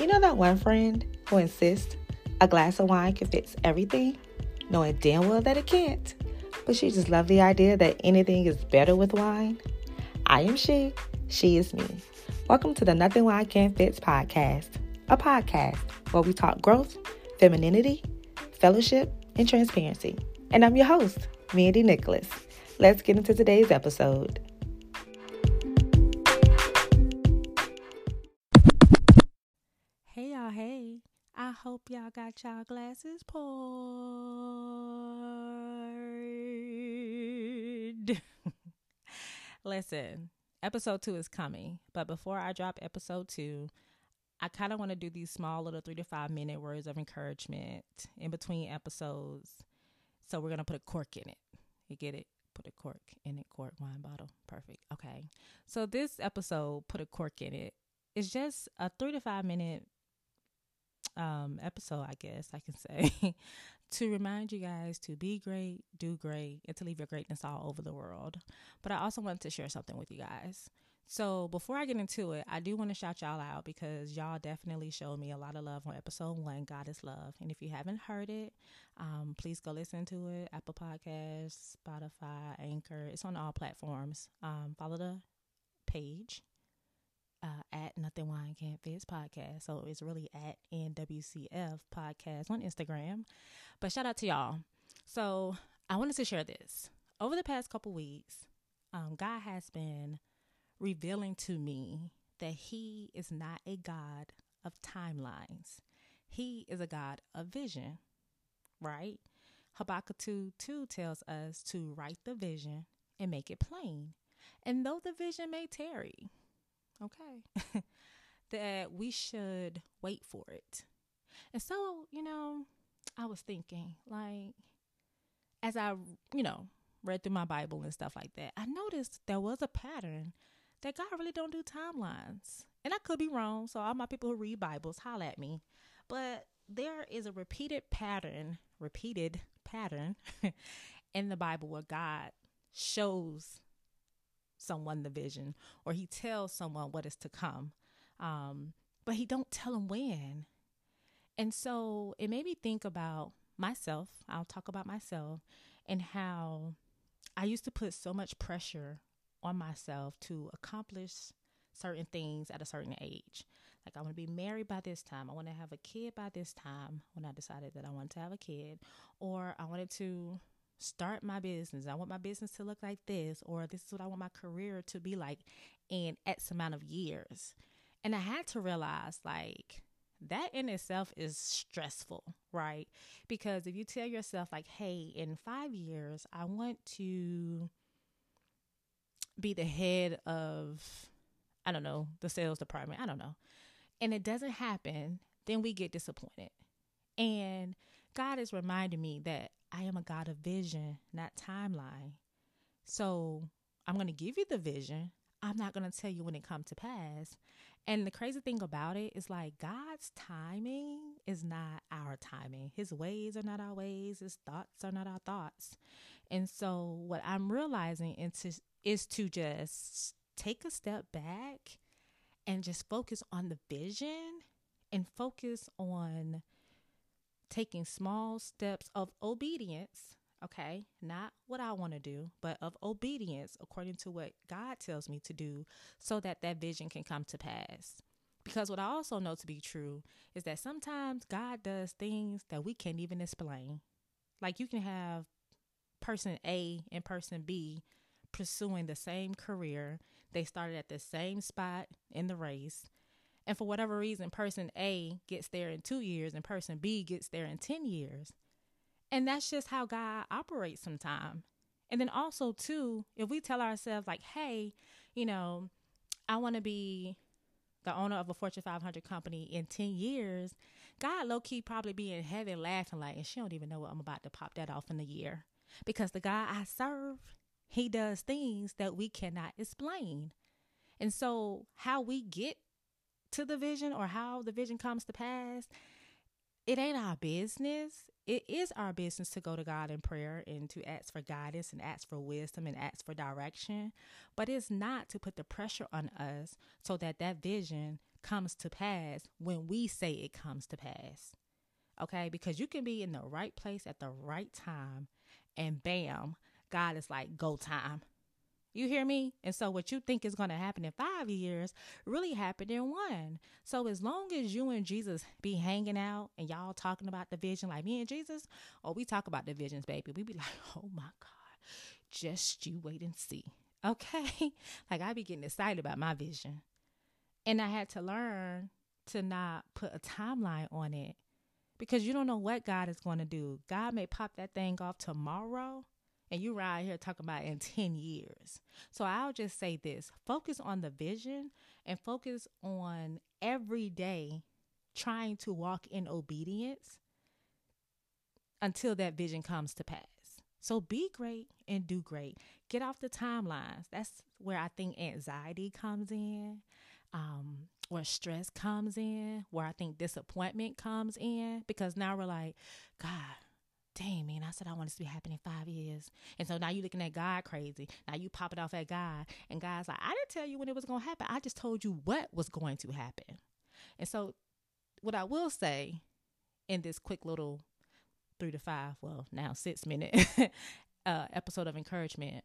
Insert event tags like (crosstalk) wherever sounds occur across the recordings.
You know that one friend who insists a glass of wine can fix everything, knowing damn well that it can't, but she just loves the idea that anything is better with wine? I am she, she is me. Welcome to the Nothing Wine Can't Fix podcast, a podcast where we talk growth, femininity, fellowship, and transparency. And I'm your host, Mandy Nicholas. Let's get into today's episode. I hope y'all got y'all glasses poured. (laughs) Listen, episode two is coming, but before I drop episode two, I kind of want to do these small little three to five minute words of encouragement in between episodes. So we're going to put a cork in it. You get it? Put a cork in it, cork wine bottle. Perfect. Okay. So this episode, put a cork in it, is just a three to five minute um episode, I guess I can say, (laughs) to remind you guys to be great, do great, and to leave your greatness all over the world. But I also wanted to share something with you guys. So before I get into it, I do want to shout y'all out because y'all definitely showed me a lot of love on episode one, God is Love. And if you haven't heard it, um, please go listen to it. Apple Podcasts, Spotify, Anchor. It's on all platforms. Um, follow the page Nothing Wine Can't Fix podcast. So it's really at NWCF podcast on Instagram. But shout out to y'all. So I wanted to share this. Over the past couple weeks, um, God has been revealing to me that He is not a God of timelines. He is a God of vision, right? Habakkuk 2 2 tells us to write the vision and make it plain. And though the vision may tarry, okay, (laughs) that we should wait for it. And so, you know, I was thinking, like, as I, you know, read through my Bible and stuff like that, I noticed there was a pattern that God really don't do timelines. And I could be wrong, so all my people who read Bibles, holla at me. But there is a repeated pattern, repeated pattern (laughs) in the Bible where God shows someone the vision or he tells someone what is to come. Um, but he don't tell them when. And so it made me think about myself. I'll talk about myself and how I used to put so much pressure on myself to accomplish certain things at a certain age. Like I want to be married by this time. I want to have a kid by this time when I decided that I wanted to have a kid or I wanted to start my business. I want my business to look like this or this is what I want my career to be like in X amount of years. And I had to realize like that in itself is stressful, right? Because if you tell yourself like, "Hey, in 5 years I want to be the head of I don't know, the sales department. I don't know. And it doesn't happen, then we get disappointed. And God is reminding me that I am a God of vision, not timeline. So I'm going to give you the vision. I'm not going to tell you when it comes to pass. And the crazy thing about it is like God's timing is not our timing. His ways are not our ways. His thoughts are not our thoughts. And so what I'm realizing is to is to just take a step back and just focus on the vision and focus on taking small steps of obedience okay not what i want to do but of obedience according to what god tells me to do so that that vision can come to pass because what i also know to be true is that sometimes god does things that we can't even explain like you can have person a and person b pursuing the same career. They started at the same spot in the race. And for whatever reason, person A gets there in two years and person B gets there in 10 years. And that's just how God operates sometimes. And then also, too, if we tell ourselves, like, hey, you know, I want to be the owner of a Fortune 500 company in 10 years, God low key probably be in heaven laughing, like, and she don't even know what I'm about to pop that off in a year. Because the God I serve, he does things that we cannot explain. And so, how we get to the vision or how the vision comes to pass, it ain't our business. It is our business to go to God in prayer and to ask for guidance and ask for wisdom and ask for direction. But it's not to put the pressure on us so that that vision comes to pass when we say it comes to pass. Okay? Because you can be in the right place at the right time and bam, God is like, go time. You hear me? And so what you think is going to happen in five years really happened in one. So as long as you and Jesus be hanging out and y'all talking about the vision like me and Jesus, or we talk about the visions, baby, we be like, (laughs) oh my God, just you wait and see. Okay? (laughs) like I be getting excited about my vision. And I had to learn to not put a timeline on it because you don't know what God is going to do. God may pop that thing off tomorrow and you right here talking about in 10 years. So I'll just say this focus on the vision and focus on every day trying to walk in obedience until that vision comes to pass. So be great and do great. Get off the timelines. That's where I think anxiety comes in, um, where stress comes in, where I think disappointment comes in, because now we're like, God, dang man, I said I want this to be happening in five years. And so now you're looking at God crazy. Now you pop it off at God. And God's like, I didn't tell you when it was gonna happen. I just told you what was going to happen. And so what I will say in this quick little three to five, well now six minute (laughs) uh, episode of encouragement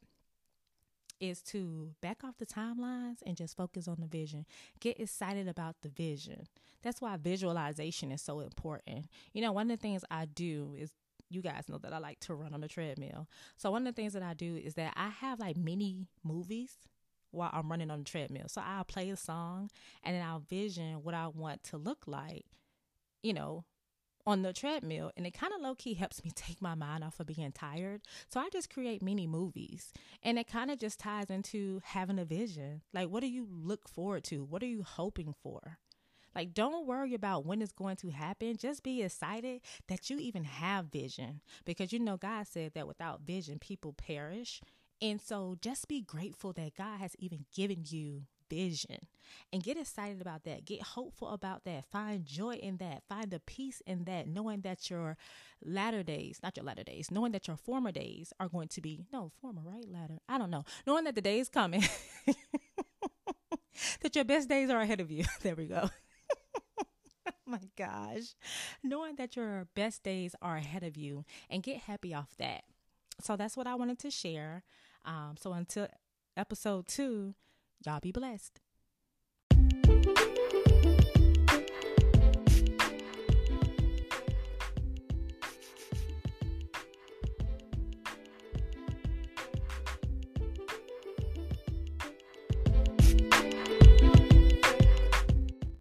is to back off the timelines and just focus on the vision. Get excited about the vision. That's why visualization is so important. You know, one of the things I do is you guys know that I like to run on the treadmill. So one of the things that I do is that I have like mini movies while I'm running on the treadmill. So I'll play a song and then I'll vision what I want to look like, you know, on the treadmill. And it kind of low key helps me (laughs) take my mind off of being tired. So I just create mini movies. And it kind of just ties into having a vision. Like, what do you look forward to? What are you hoping for? Like, don't worry about when it's going to happen. Just be excited that you even have vision because you know God said that without vision, people perish. And so just be grateful that God has even given you vision and get excited about that. Get hopeful about that. Find joy in that. Find the peace in that, knowing that your latter days, not your latter days, knowing that your former days are going to be, no, former, right? Latter. I don't know. Knowing that the day is coming, (laughs) that your best days are ahead of you. (laughs) There we go. My gosh. Knowing that your best days are ahead of you and get happy off that. So that's what I wanted to share. Um, so until episode two, y'all be blessed.